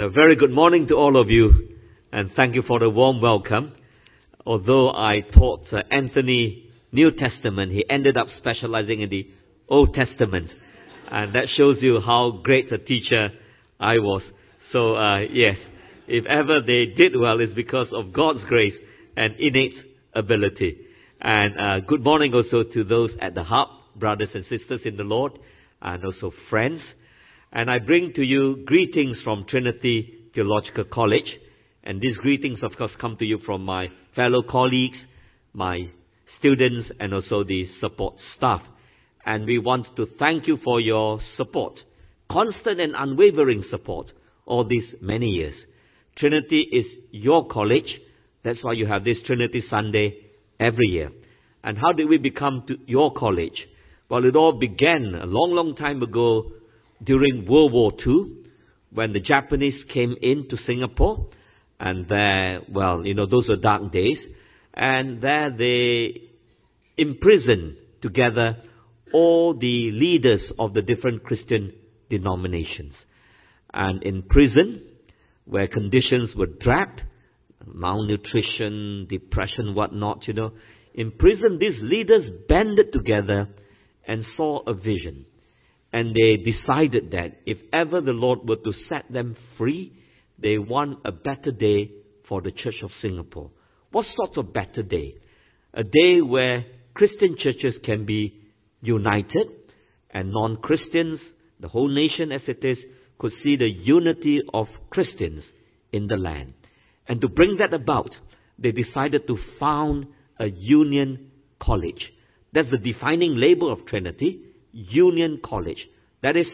A very good morning to all of you, and thank you for the warm welcome. Although I taught uh, Anthony New Testament, he ended up specializing in the Old Testament, and that shows you how great a teacher I was. So, uh, yes, if ever they did well, it's because of God's grace and innate ability. And uh, good morning also to those at the hub, brothers and sisters in the Lord, and also friends. And I bring to you greetings from Trinity Theological College. And these greetings, of course, come to you from my fellow colleagues, my students, and also the support staff. And we want to thank you for your support, constant and unwavering support, all these many years. Trinity is your college. That's why you have this Trinity Sunday every year. And how did we become your college? Well, it all began a long, long time ago during World War II when the Japanese came into Singapore. And there, well, you know, those were dark days. And there they imprisoned together all the leaders of the different Christian denominations. And in prison, where conditions were dragged, malnutrition, depression, whatnot, you know, in prison, these leaders banded together and saw a vision. And they decided that if ever the Lord were to set them free, they want a better day for the Church of Singapore. What sort of better day? A day where Christian churches can be united and non Christians, the whole nation as it is, could see the unity of Christians in the land. And to bring that about, they decided to found a union college. That's the defining label of Trinity, Union College. That is,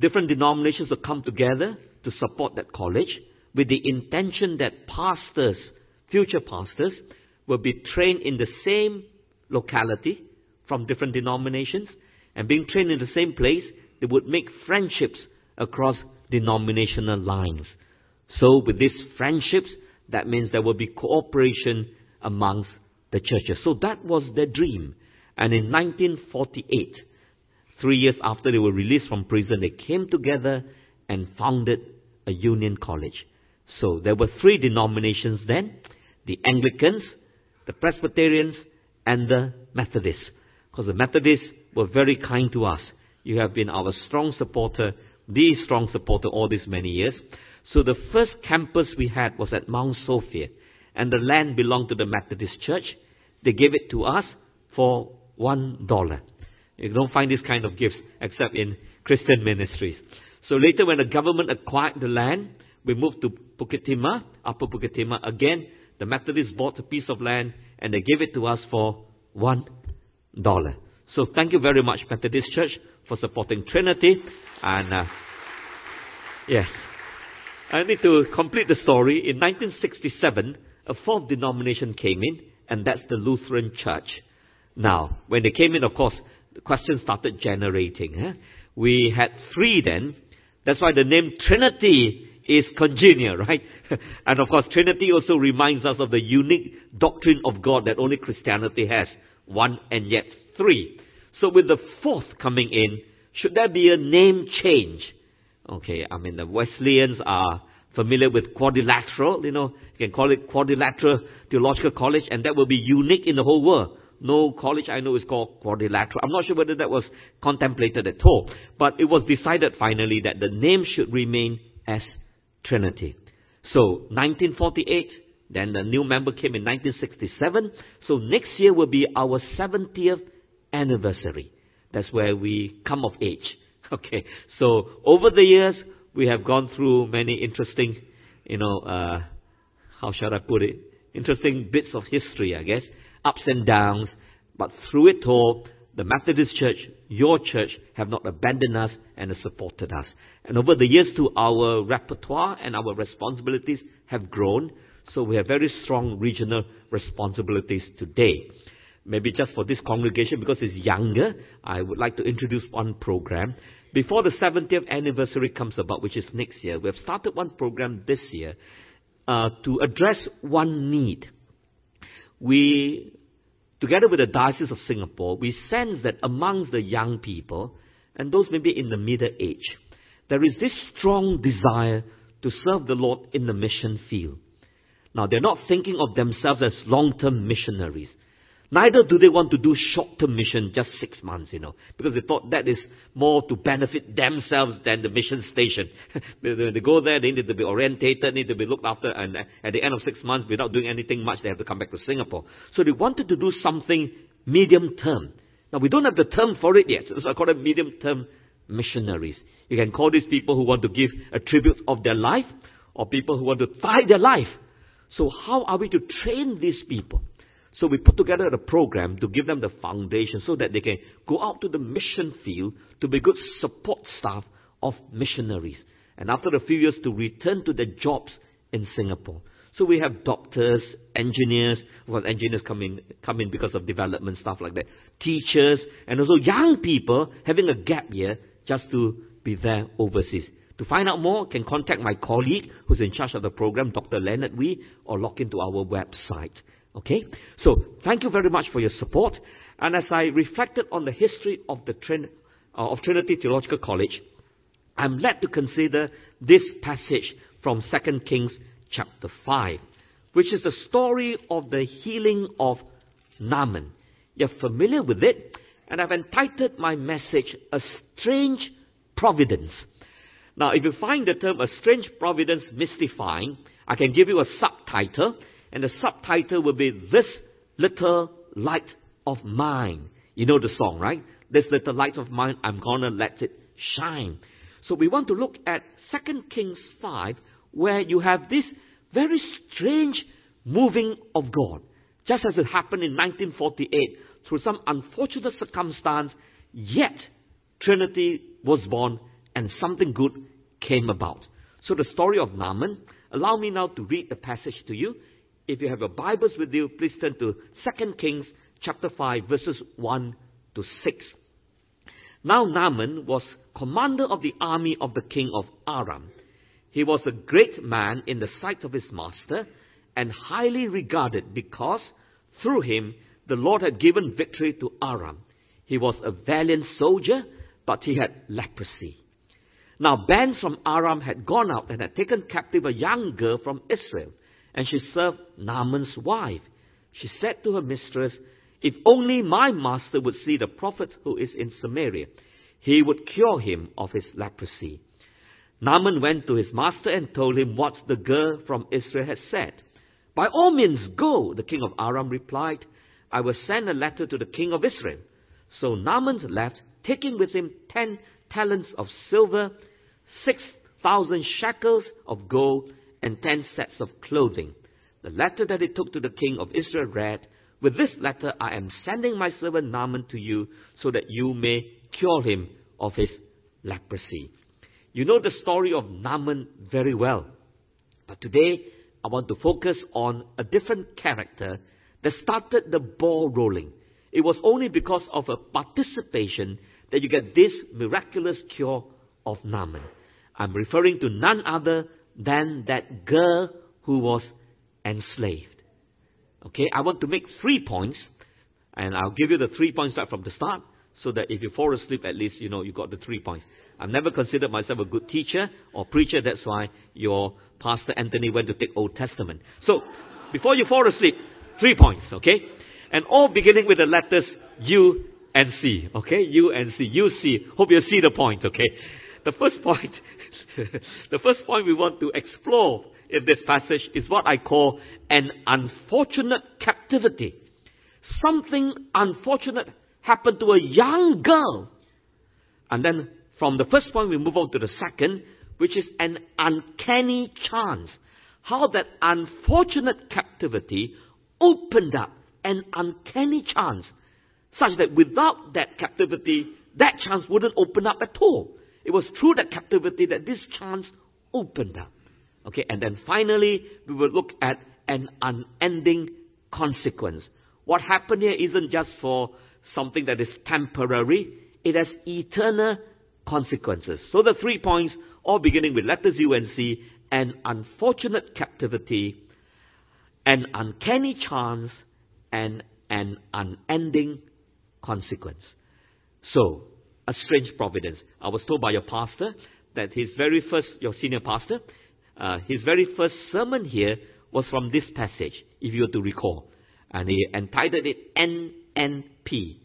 different denominations will come together to support that college with the intention that pastors, future pastors, will be trained in the same locality from different denominations and being trained in the same place, they would make friendships across denominational lines. So with these friendships, that means there will be cooperation amongst the churches. So that was their dream. And in 1948, three years after they were released from prison, they came together and founded a union college. So there were three denominations then the Anglicans, the Presbyterians, and the Methodists. Because the Methodists were very kind to us. You have been our strong supporter, the strong supporter all these many years. So the first campus we had was at Mount Sophia, and the land belonged to the Methodist Church. They gave it to us for one dollar. You don't find this kind of gifts except in Christian ministries. So later, when the government acquired the land, we moved to Bukit Timah, Upper Bukit Timah. Again, the Methodists bought a piece of land and they gave it to us for one dollar. So thank you very much, Methodist Church, for supporting Trinity. And uh, yes, I need to complete the story. In 1967, a fourth denomination came in, and that's the Lutheran Church. Now, when they came in, of course, the questions started generating. Huh? We had three then. That's why the name Trinity is congenial, right? and of course, Trinity also reminds us of the unique doctrine of God that only Christianity has one and yet three. So, with the fourth coming in, should there be a name change? Okay, I mean, the Wesleyans are familiar with quadrilateral, you know, you can call it quadrilateral theological college, and that will be unique in the whole world. No college I know is called quadrilateral. I'm not sure whether that was contemplated at all, but it was decided finally that the name should remain as Trinity. So, 1948, then the new member came in 1967. So next year will be our 70th anniversary. That's where we come of age. Okay. So over the years, we have gone through many interesting, you know, uh, how shall I put it? Interesting bits of history, I guess. Ups and downs. But through it all, the Methodist Church, your church, have not abandoned us and have supported us. And over the years too, our repertoire and our responsibilities have grown. So we have very strong regional responsibilities today. Maybe just for this congregation, because it's younger, I would like to introduce one program. Before the 70th anniversary comes about, which is next year, we have started one program this year uh, to address one need. We, together with the Diocese of Singapore, we sense that amongst the young people, and those maybe in the middle age, there is this strong desire to serve the Lord in the mission field. Now, they're not thinking of themselves as long term missionaries. Neither do they want to do short term mission, just six months, you know, because they thought that is more to benefit themselves than the mission station. when they go there, they need to be orientated, need to be looked after, and at the end of six months, without doing anything much, they have to come back to Singapore. So they wanted to do something medium term. Now, we don't have the term for it yet, so I call it medium term missionaries. You can call these people who want to give a tribute of their life, or people who want to tie their life. So, how are we to train these people? So we put together a program to give them the foundation so that they can go out to the mission field to be good support staff of missionaries. And after a few years to return to their jobs in Singapore. So we have doctors, engineers, well engineers come in come in because of development stuff like that. Teachers and also young people having a gap year just to be there overseas. To find out more, can contact my colleague who's in charge of the program, Dr. Leonard Wee, or log into our website. Okay? So, thank you very much for your support. And as I reflected on the history of, the Trin- uh, of Trinity Theological College, I'm led to consider this passage from 2 Kings chapter 5, which is the story of the healing of Naaman. You're familiar with it, and I've entitled my message, A Strange Providence. Now, if you find the term a strange providence mystifying, I can give you a subtitle and the subtitle will be This Little Light of Mine. You know the song, right? This little light of mine, I'm gonna let it shine. So we want to look at 2 Kings 5, where you have this very strange moving of God. Just as it happened in 1948, through some unfortunate circumstance, yet Trinity was born and something good came about. So the story of Naaman, allow me now to read the passage to you if you have your Bibles with you, please turn to 2 Kings chapter 5, verses 1 to 6. Now Naaman was commander of the army of the king of Aram. He was a great man in the sight of his master and highly regarded because through him the Lord had given victory to Aram. He was a valiant soldier, but he had leprosy. Now bands from Aram had gone out and had taken captive a young girl from Israel and she served Naaman's wife. She said to her mistress, If only my master would see the prophet who is in Samaria, he would cure him of his leprosy. Naaman went to his master and told him what the girl from Israel had said. By all means go, the king of Aram replied. I will send a letter to the king of Israel. So Naaman left, taking with him ten talents of silver, six thousand shekels of gold, and ten sets of clothing. The letter that he took to the king of Israel read, With this letter I am sending my servant Naaman to you so that you may cure him of his leprosy. You know the story of Naaman very well. But today I want to focus on a different character that started the ball rolling. It was only because of a participation that you get this miraculous cure of Naaman. I'm referring to none other than that girl who was enslaved. Okay, I want to make three points, and I'll give you the three points right from the start, so that if you fall asleep, at least you know you got the three points. I've never considered myself a good teacher or preacher. That's why your pastor Anthony went to take Old Testament. So, before you fall asleep, three points. Okay, and all beginning with the letters U and C. Okay, U and C. U C. Hope you see the point. Okay, the first point the first point we want to explore in this passage is what I call an unfortunate captivity. Something unfortunate happened to a young girl. And then from the first point, we move on to the second, which is an uncanny chance. How that unfortunate captivity opened up an uncanny chance, such that without that captivity, that chance wouldn't open up at all. It was through that captivity that this chance opened up. Okay, and then finally, we will look at an unending consequence. What happened here isn't just for something that is temporary, it has eternal consequences. So the three points, all beginning with letters U and C, an unfortunate captivity, an uncanny chance, and an unending consequence. So, a strange providence. I was told by your pastor that his very first, your senior pastor, uh, his very first sermon here was from this passage, if you were to recall. And he entitled it NNP.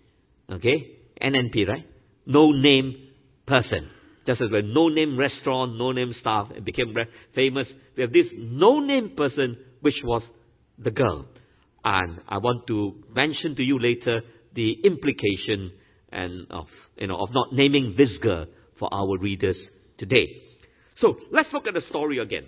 Okay? NNP, right? No name person. Just as a no name restaurant, no name staff, it became famous. We have this no name person, which was the girl. And I want to mention to you later the implication and of you know of not naming this girl for our readers today. So let's look at the story again.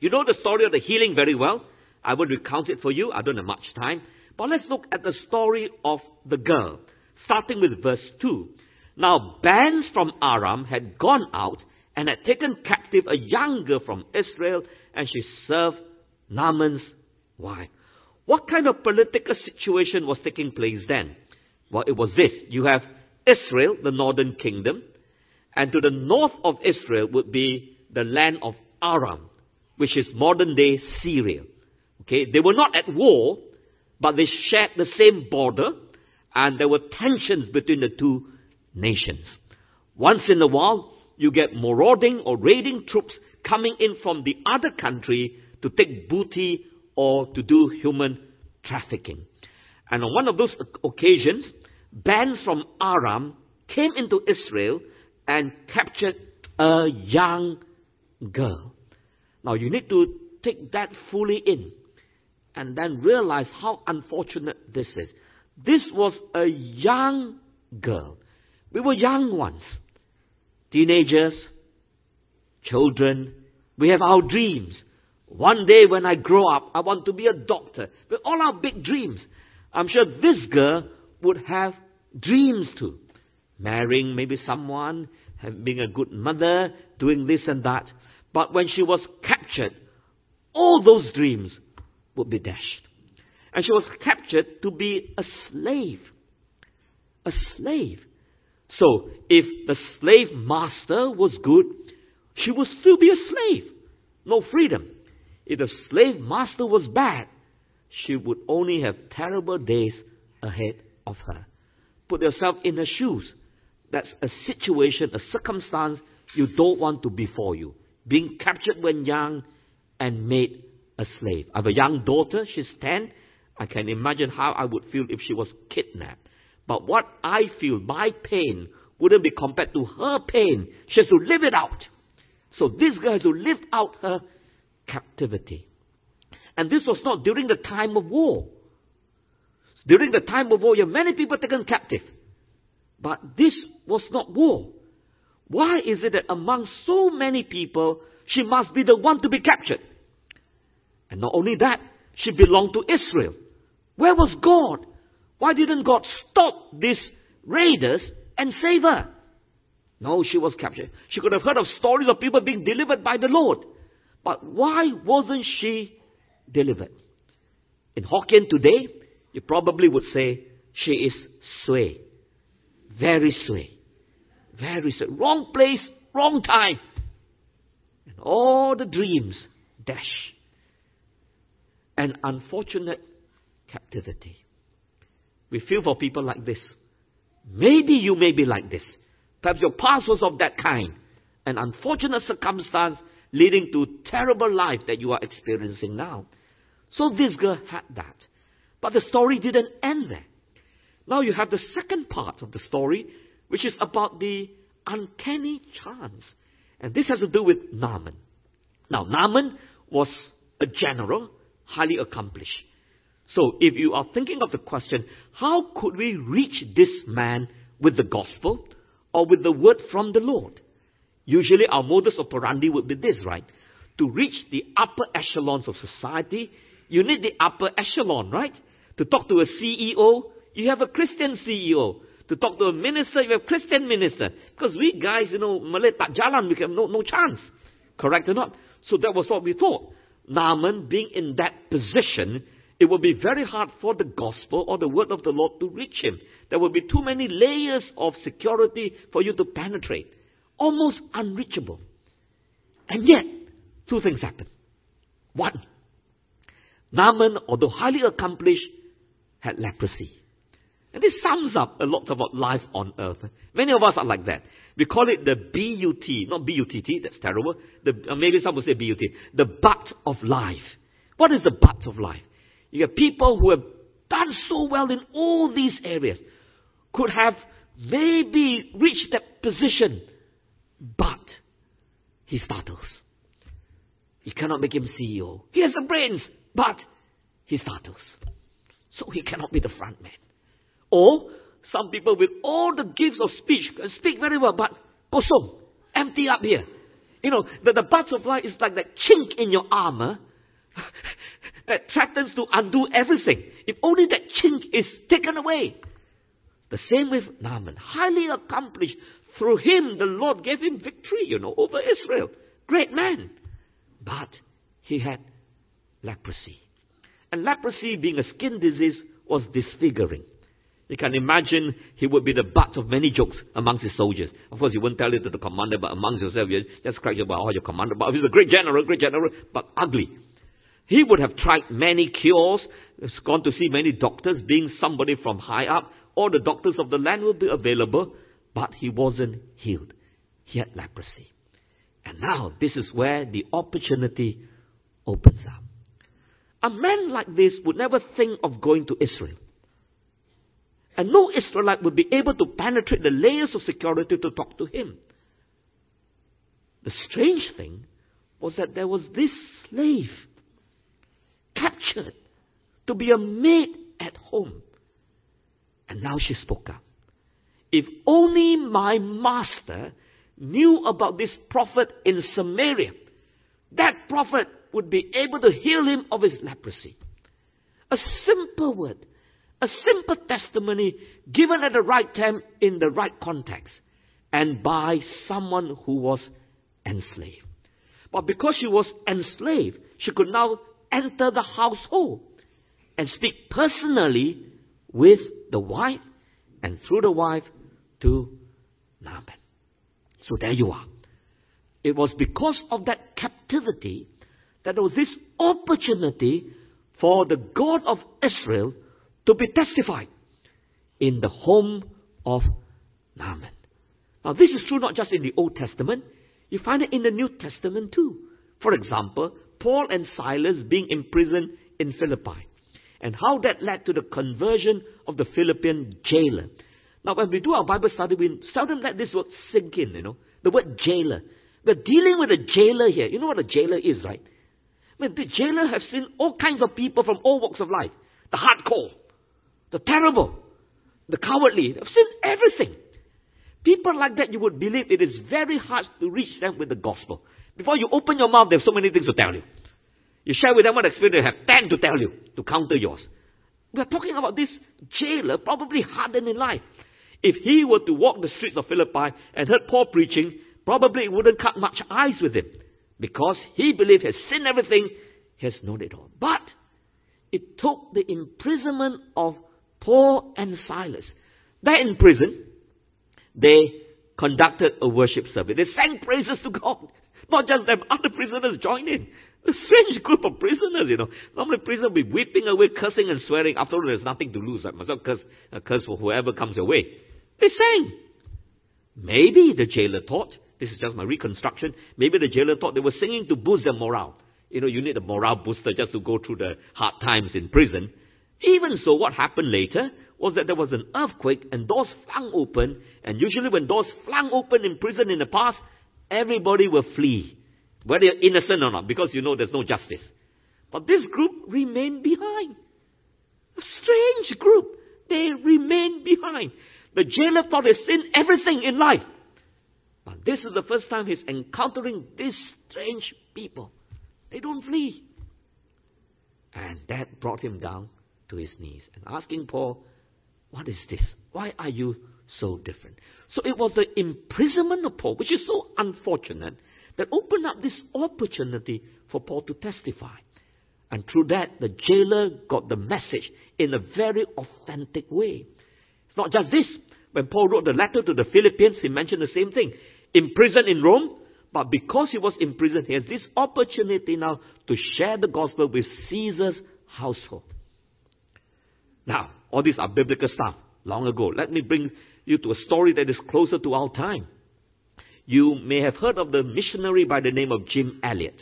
You know the story of the healing very well. I won't recount it for you. I don't have much time. But let's look at the story of the girl, starting with verse 2. Now, bands from Aram had gone out and had taken captive a young girl from Israel, and she served Naaman's wife. What kind of political situation was taking place then? Well, it was this. You have Israel, the northern kingdom, and to the north of Israel would be the land of Aram, which is modern day Syria. Okay, they were not at war, but they shared the same border, and there were tensions between the two nations. Once in a while, you get marauding or raiding troops coming in from the other country to take booty or to do human trafficking. And on one of those occasions, bands from Aram came into Israel and captured a young girl. Now you need to take that fully in and then realize how unfortunate this is. This was a young girl. We were young ones, teenagers, children. We have our dreams. One day when I grow up, I want to be a doctor. With all our big dreams. I'm sure this girl would have dreams too. Marrying maybe someone, being a good mother, doing this and that. But when she was captured, all those dreams would be dashed. And she was captured to be a slave. A slave. So, if the slave master was good, she would still be a slave. No freedom. If the slave master was bad, she would only have terrible days ahead of her. Put yourself in her shoes. That's a situation, a circumstance you don't want to befall you. Being captured when young and made a slave. I have a young daughter, she's 10. I can imagine how I would feel if she was kidnapped. But what I feel, my pain, wouldn't be compared to her pain. She has to live it out. So this girl has to live out her captivity. And this was not during the time of war. During the time of war, many people taken captive. But this was not war. Why is it that among so many people, she must be the one to be captured? And not only that, she belonged to Israel. Where was God? Why didn't God stop these raiders and save her? No, she was captured. She could have heard of stories of people being delivered by the Lord. But why wasn't she delivered? In Hokkien today, you probably would say she is sway. Very sway. Very sway. Wrong place, wrong time. And all the dreams dash. An unfortunate captivity. We feel for people like this. Maybe you may be like this. Perhaps your past was of that kind. An unfortunate circumstance leading to terrible life that you are experiencing now. So this girl had that. But the story didn't end there. Now you have the second part of the story, which is about the uncanny chance. And this has to do with Naaman. Now, Naaman was a general, highly accomplished. So, if you are thinking of the question, how could we reach this man with the gospel or with the word from the Lord? Usually, our modus operandi would be this, right? To reach the upper echelons of society, you need the upper echelon, right? To talk to a CEO, you have a Christian CEO. To talk to a minister, you have a Christian minister. Because we guys, you know, Malay tak jalan, we have no, no chance. Correct or not? So that was what we thought. Naaman being in that position, it would be very hard for the gospel or the word of the Lord to reach him. There would be too many layers of security for you to penetrate. Almost unreachable. And yet, two things happen. One, Naaman, although highly accomplished, had leprosy. And this sums up a lot about life on earth. Many of us are like that. We call it the B-U-T, not B-U-T-T, that's terrible. The, uh, maybe some will say B-U-T. The butt of life. What is the butt of life? You have people who have done so well in all these areas, could have maybe reached that position, but he startles. He cannot make him CEO. He has the brains, but he startles. So he cannot be the front man. Or some people with all the gifts of speech can speak very well, but kosong, empty up here. You know, the, the butterfly is like that chink in your armor uh, that threatens to undo everything. If only that chink is taken away. The same with Naaman, highly accomplished. Through him, the Lord gave him victory, you know, over Israel. Great man. But he had leprosy. And leprosy, being a skin disease, was disfiguring. You can imagine he would be the butt of many jokes amongst his soldiers. Of course, he wouldn't tell it to the commander, but amongst yourself, you just crack about, oh, your commander, but he's a great general, great general, but ugly. He would have tried many cures, gone to see many doctors, being somebody from high up. All the doctors of the land would be available, but he wasn't healed. He had leprosy. And now, this is where the opportunity opens up. A man like this would never think of going to Israel. And no Israelite would be able to penetrate the layers of security to talk to him. The strange thing was that there was this slave captured to be a maid at home. And now she spoke up. If only my master knew about this prophet in Samaria, that prophet would be able to heal him of his leprosy. A simple word a simple testimony given at the right time in the right context and by someone who was enslaved. But because she was enslaved, she could now enter the household and speak personally with the wife and through the wife to Naaman. So there you are. It was because of that captivity that there was this opportunity for the God of Israel to be testified in the home of Naaman. Now, this is true not just in the Old Testament, you find it in the New Testament too. For example, Paul and Silas being imprisoned in Philippi, and how that led to the conversion of the Philippian jailer. Now, when we do our Bible study, we seldom let this word sink in, you know. The word jailer. We're dealing with a jailer here. You know what a jailer is, right? I mean, the jailer has seen all kinds of people from all walks of life. The hardcore, the terrible, the cowardly. They've seen everything. People like that, you would believe it is very hard to reach them with the gospel. Before you open your mouth, there's so many things to tell you. You share with them what experience they have, ten to tell you to counter yours. We're talking about this jailer, probably hardened in life. If he were to walk the streets of Philippi and heard Paul preaching, probably it wouldn't cut much eyes with him because he believed has seen everything, he has known it all. But it took the imprisonment of Paul and Silas. They're in prison. They conducted a worship service. They sang praises to God. Not just them, other prisoners joined in. A strange group of prisoners, you know. Normally prisoners will be weeping away, cursing and swearing. After all, there's nothing to lose. I must not curse, uh, curse for whoever comes your way. They sang. Maybe the jailer thought, this is just my reconstruction, maybe the jailer thought they were singing to boost their morale. You know, you need a morale booster just to go through the hard times in prison. Even so, what happened later was that there was an earthquake and doors flung open. And usually, when doors flung open in prison in the past, everybody will flee, whether you're innocent or not, because you know there's no justice. But this group remained behind. A strange group. They remained behind. The jailer thought they'd seen everything in life. But this is the first time he's encountering these strange people. They don't flee. And that brought him down to his knees and asking Paul, What is this? Why are you so different? So it was the imprisonment of Paul, which is so unfortunate, that opened up this opportunity for Paul to testify. And through that, the jailer got the message in a very authentic way. It's not just this. When Paul wrote the letter to the Philippians, he mentioned the same thing. Imprisoned in Rome, but because he was imprisoned, he has this opportunity now to share the gospel with Caesar's household. Now, all these are biblical stuff. long ago. Let me bring you to a story that is closer to our time. You may have heard of the missionary by the name of Jim Elliot.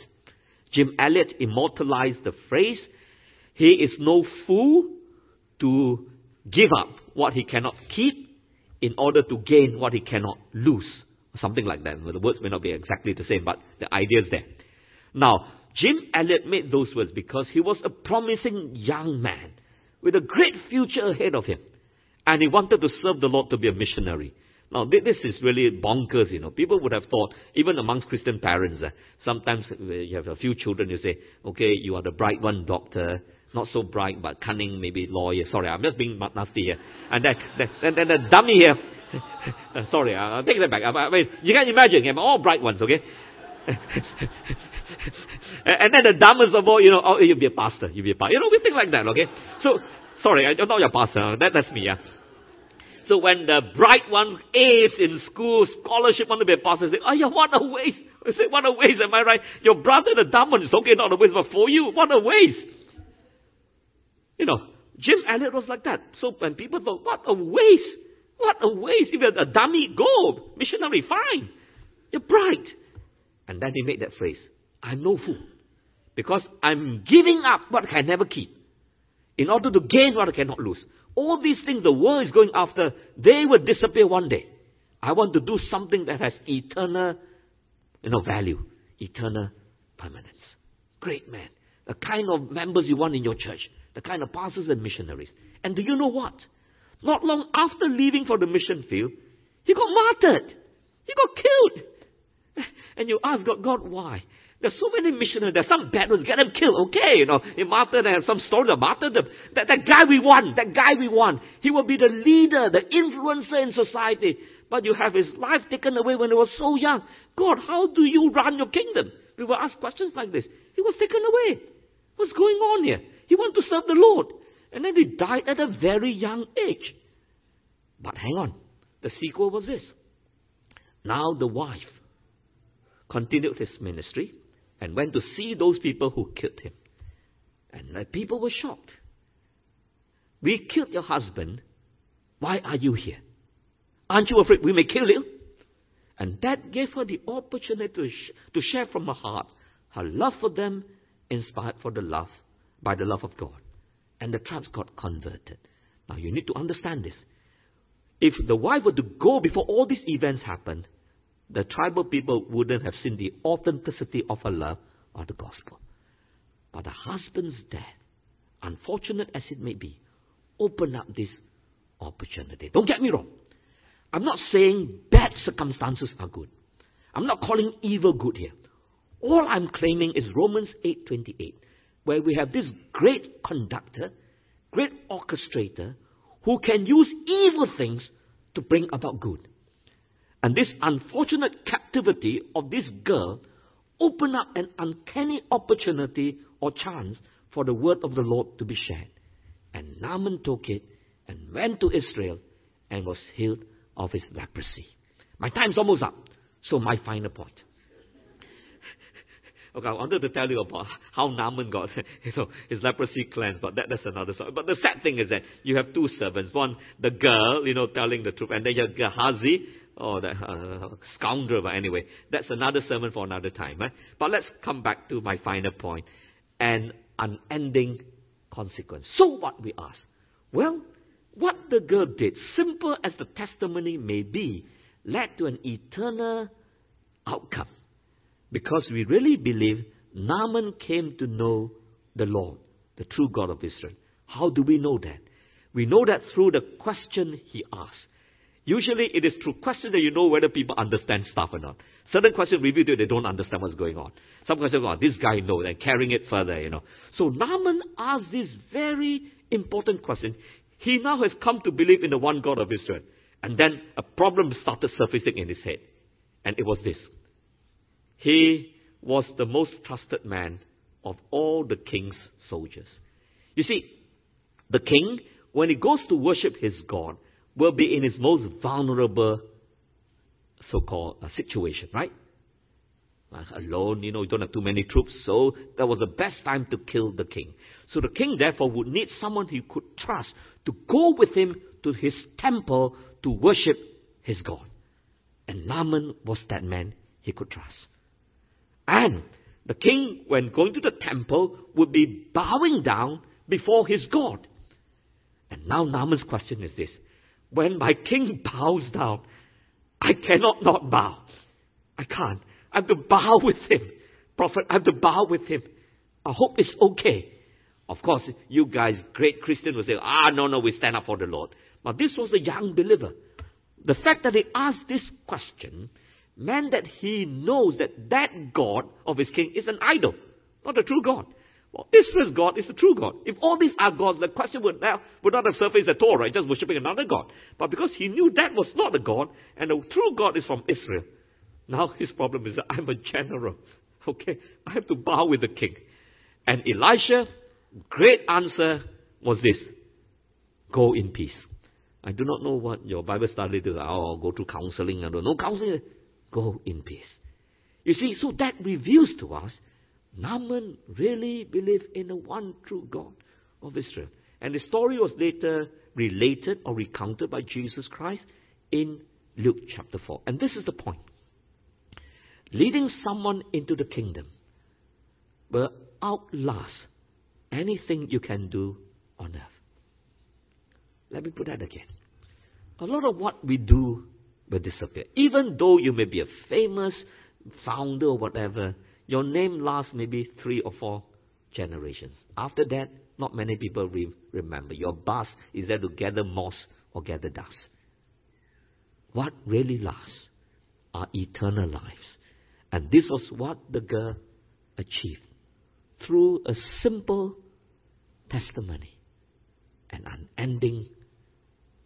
Jim Elliot immortalized the phrase, He is no fool to give up what he cannot keep in order to gain what he cannot lose. Something like that. The words may not be exactly the same, but the idea is there. Now, Jim Elliot made those words because he was a promising young man with a great future ahead of him. And he wanted to serve the Lord to be a missionary. Now, this is really bonkers, you know. People would have thought, even amongst Christian parents, uh, sometimes uh, you have a few children, you say, okay, you are the bright one, doctor, not so bright, but cunning, maybe lawyer. Sorry, I'm just being nasty here. And then, then, then the dummy here, Uh, sorry, I'll take that back. Uh, I mean, you can imagine, you have all bright ones, okay? and then the dumbest of all, you know, oh, you'll be a pastor, you'll be a pastor. You know, we think like that, okay? So, sorry, I'm not your pastor. That, that's me, yeah. So when the bright one A's in school, scholarship, want to be a pastor, say, oh yeah, what a waste. I say, what a waste, am I right? Your brother, the dumb one, is okay, not a waste, but for you, what a waste. You know, Jim Elliot was like that. So when people thought, what a waste, what a waste. If you're a dummy, go. Missionary, fine. You're bright. And then he made that phrase, I'm no fool. Because I'm giving up what I can never keep in order to gain what I cannot lose. All these things the world is going after, they will disappear one day. I want to do something that has eternal, you know, value, eternal permanence. Great man. The kind of members you want in your church, the kind of pastors and missionaries. And do you know what? Not long after leaving for the mission field, he got martyred. He got killed. And you ask God, God, why? There's so many missionaries. There's some bad ones. Get them killed. Okay, you know. In Martyr, they some stories of martyrdom. That, that guy we want. That guy we want. He will be the leader, the influencer in society. But you have his life taken away when he was so young. God, how do you run your kingdom? We will ask questions like this. He was taken away. What's going on here? He wanted to serve the Lord. And then he died at a very young age. But hang on. The sequel was this. Now the wife continued his ministry and went to see those people who killed him. And the people were shocked. We killed your husband. Why are you here? Aren't you afraid we may kill you? And that gave her the opportunity to, sh- to share from her heart her love for them, inspired for the love by the love of God. And the tribes got converted. Now you need to understand this. If the wife were to go before all these events happened, the tribal people wouldn't have seen the authenticity of her love or the gospel. But the husband's death, unfortunate as it may be, opened up this opportunity. Don't get me wrong. I'm not saying bad circumstances are good. I'm not calling evil good here. All I'm claiming is Romans 8:28, where we have this great conductor, great orchestrator, who can use evil things to bring about good. And this unfortunate captivity of this girl opened up an uncanny opportunity or chance for the word of the Lord to be shared. And Naaman took it and went to Israel and was healed of his leprosy. My time's almost up. So my final point. Okay, I wanted to tell you about how Naaman got you know, his leprosy cleansed, but that, that's another story. But the sad thing is that you have two servants. One, the girl, you know, telling the truth, and then you have Gehazi, or the uh, scoundrel, but anyway, that's another sermon for another time. Eh? But let's come back to my final point an unending consequence. So, what we ask? Well, what the girl did, simple as the testimony may be, led to an eternal outcome. Because we really believe Naaman came to know the Lord, the true God of Israel. How do we know that? We know that through the question he asked. Usually it is through questions that you know whether people understand stuff or not. Certain questions reveal to you they don't understand what's going on. Some questions, oh, this guy knows, and carrying it further, you know. So Naaman asked this very important question. He now has come to believe in the one God of Israel. And then a problem started surfacing in his head. And it was this. He was the most trusted man of all the king's soldiers. You see, the king, when he goes to worship his God, will be in his most vulnerable so called uh, situation, right? alone, you know, you don't have too many troops, so that was the best time to kill the king. So the king therefore would need someone he could trust to go with him to his temple to worship his God. And Naaman was that man he could trust. And the king, when going to the temple, would be bowing down before his God. And now Naaman's question is this When my king bows down, I cannot not bow. I can't. I have to bow with him. Prophet, I have to bow with him. I hope it's okay. Of course, you guys, great Christians, will say, ah, no, no, we stand up for the Lord. But this was a young believer. The fact that he asked this question meant that he knows that that God of his king is an idol, not a true God. Well, Israel's God is the true God. If all these are gods, the question would, now, would not have surfaced at all, right? Just worshipping another God. But because he knew that was not a God, and the true God is from Israel, now his problem is that I'm a general. Okay? I have to bow with the king. And Elisha, great answer was this go in peace. I do not know what your Bible study is. Oh, go to counseling. I don't know. Counseling. Go in peace. You see, so that reveals to us Naaman really believed in the one true God of Israel. And the story was later related or recounted by Jesus Christ in Luke chapter 4. And this is the point. Leading someone into the kingdom will outlast anything you can do on earth. Let me put that again. A lot of what we do will disappear. Even though you may be a famous founder or whatever, your name lasts maybe three or four generations. After that, not many people re- remember. Your bus is there to gather moss or gather dust. What really lasts are eternal lives. And this was what the girl achieved through a simple testimony, and unending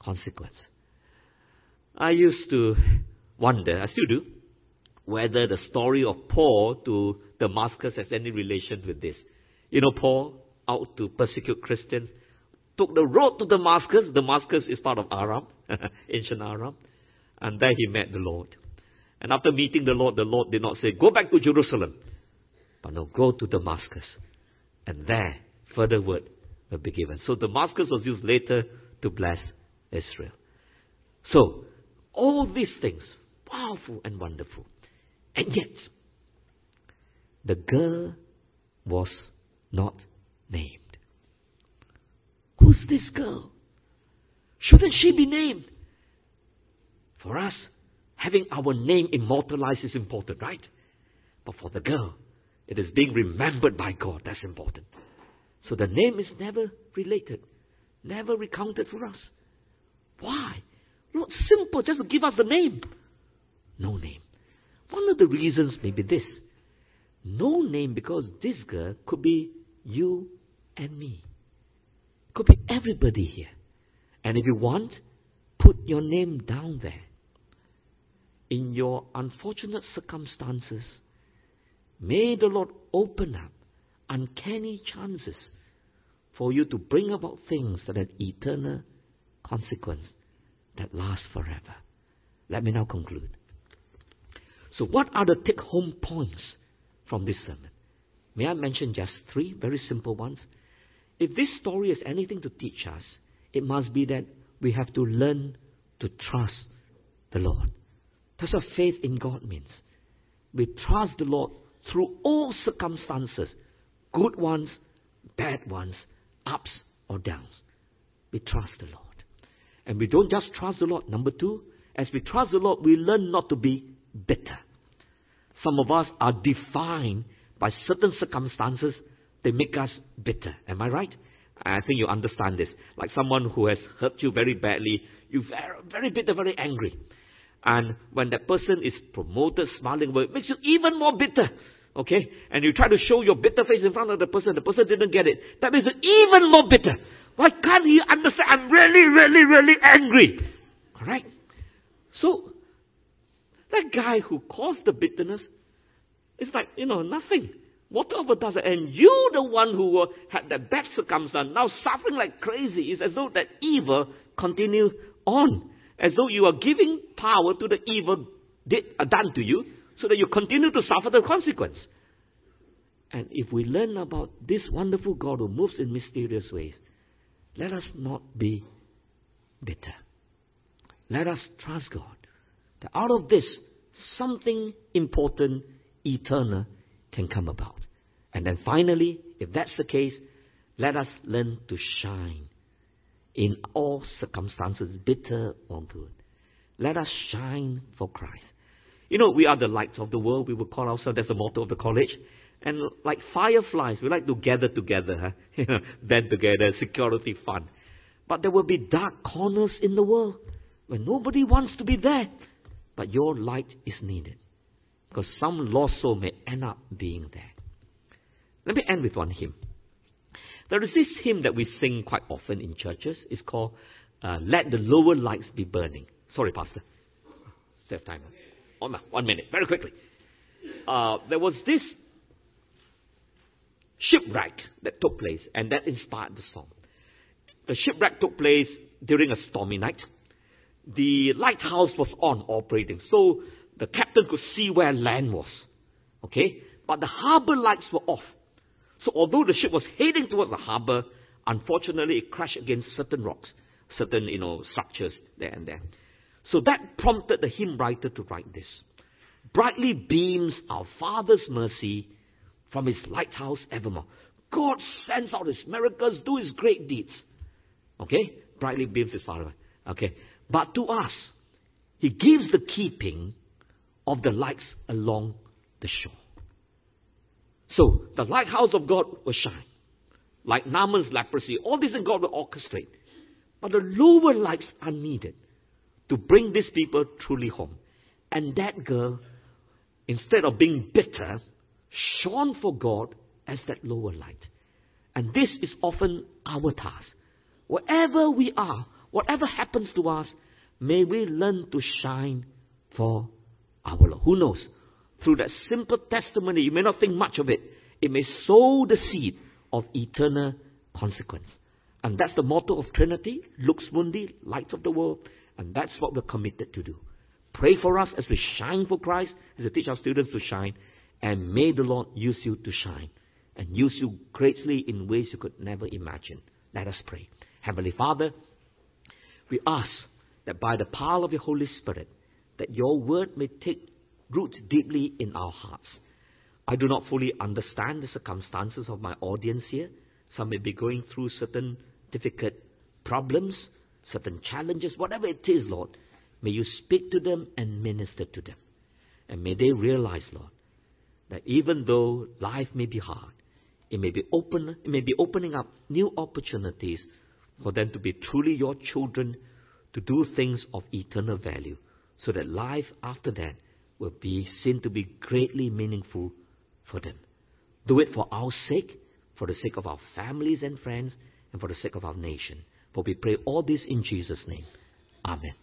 consequence. I used to wonder, I still do, whether the story of Paul to Damascus has any relation with this. You know, Paul, out to persecute Christians, took the road to Damascus. Damascus is part of Aram, ancient Aram. And there he met the Lord. And after meeting the Lord, the Lord did not say, Go back to Jerusalem. But no, go to Damascus. And there, further word will be given. So Damascus was used later to bless Israel. So, all these things, powerful and wonderful. And yet, the girl was not named. Who's this girl? Shouldn't she be named? For us, having our name immortalized is important, right? But for the girl, it is being remembered by God. That's important. So the name is never related, never recounted for us. Why? Not simple, just give us the name. No name. One of the reasons may be this. No name because this girl could be you and me. Could be everybody here. And if you want, put your name down there. In your unfortunate circumstances, may the Lord open up uncanny chances for you to bring about things that have eternal consequence that last forever. Let me now conclude. So, what are the take home points from this sermon? May I mention just three very simple ones? If this story has anything to teach us, it must be that we have to learn to trust the Lord. That's what faith in God means. We trust the Lord through all circumstances, good ones, bad ones, ups or downs. We trust the Lord. And we don't just trust the Lord. Number two, as we trust the Lord, we learn not to be bitter. Some of us are defined by certain circumstances they make us bitter. Am I right? I think you understand this. Like someone who has hurt you very badly, you're very, very bitter, very angry. And when that person is promoted, smiling, well, it makes you even more bitter. Okay? And you try to show your bitter face in front of the person, the person didn't get it. That makes you even more bitter. Why can't he understand? I'm really, really, really angry. Alright? So, that guy who caused the bitterness, it's like, you know, nothing. Whatever does it. And you, the one who had that bad circumstance, now suffering like crazy. It's as though that evil continues on. As though you are giving power to the evil did, uh, done to you. so that you continue to suffer the consequence. And if we learn about this wonderful God who moves in mysterious ways, let us not be bitter. Let us trust God that out of this, something important, eternal, can come about. And then finally, if that's the case, let us learn to shine in all circumstances, bitter or good. Let us shine for Christ. You know, we are the lights of the world. We would call ourselves, that's the motto of the college. And like fireflies, we like to gather together, huh? band together, security fun. But there will be dark corners in the world where nobody wants to be there. But your light is needed. Because some lost soul may end up being there. Let me end with one hymn. There is this hymn that we sing quite often in churches. It's called uh, Let the Lower Lights Be Burning. Sorry, Pastor. Save time. One minute, very quickly. Uh, there was this shipwreck that took place, and that inspired the song. The shipwreck took place during a stormy night. The lighthouse was on operating, so the captain could see where land was. Okay? But the harbor lights were off. So although the ship was heading towards the harbor, unfortunately it crashed against certain rocks, certain, you know, structures there and there. So that prompted the hymn writer to write this. Brightly beams our Father's mercy from his lighthouse evermore. God sends out his miracles, do his great deeds. Okay? Brightly beams his Father. Okay? But to us, he gives the keeping of the lights along the shore. So the lighthouse of God will shine. Like Naaman's leprosy, all this in God will orchestrate. But the lower lights are needed to bring these people truly home. And that girl, instead of being bitter, shone for God as that lower light. And this is often our task. Wherever we are, whatever happens to us, may we learn to shine for our Lord. Who knows? Through that simple testimony, you may not think much of it, it may sow the seed of eternal consequence. And that's the motto of Trinity, Lux Mundi, light of the world. And that's what we're committed to do. Pray for us as we shine for Christ, as we teach our students to shine. And may the Lord use you to shine and use you greatly in ways you could never imagine. Let us pray. Heavenly Father, we ask that by the power of your Holy Spirit, that your word may take root deeply in our hearts. I do not fully understand the circumstances of my audience here. Some may be going through certain difficult problems, certain challenges, whatever it is, Lord. May you speak to them and minister to them. And may they realize, Lord, that even though life may be hard, it may be open, it may be opening up new opportunities for them to be truly your children, to do things of eternal value, so that life after that will be seen to be greatly meaningful for them. Do it for our sake, for the sake of our families and friends, and for the sake of our nation. For we pray all this in Jesus' name. Amen.